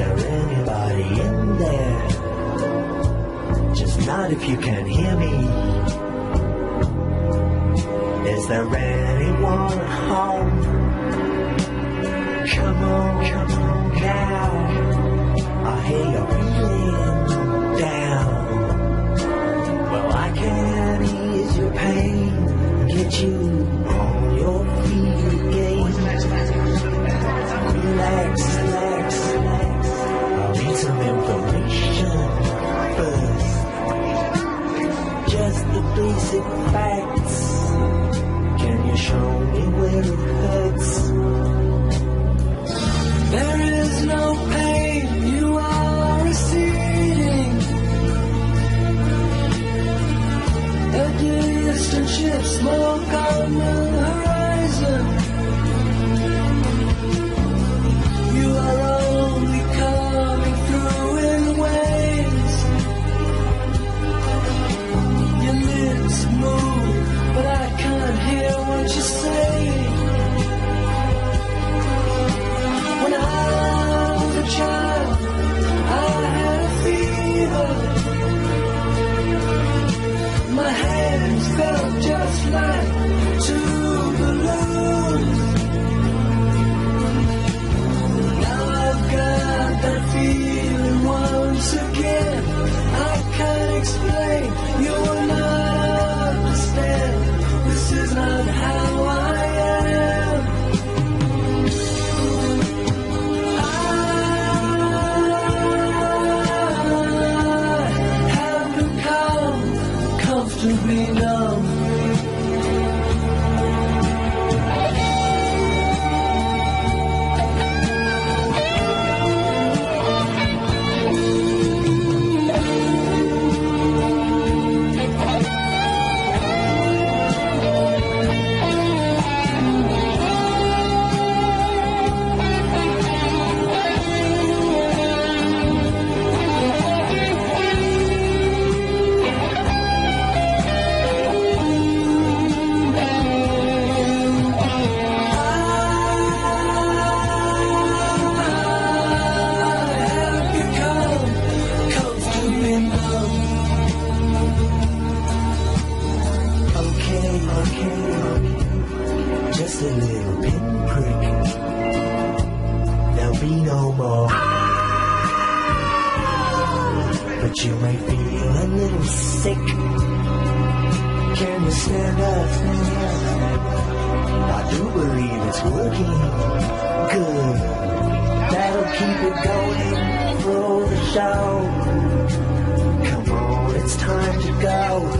there anybody in there? Just nod if you can hear me. Is there anyone home? Basic facts. Can you show me where it hurts? There is no pain, you are receding. A distant ship, smoke on the become be numb. Just a little pinprick. There'll be no more. But you may feel a little sick. Can you stand up? I do believe it's working. Good. That'll keep it going for the show. Come on, it's time to go.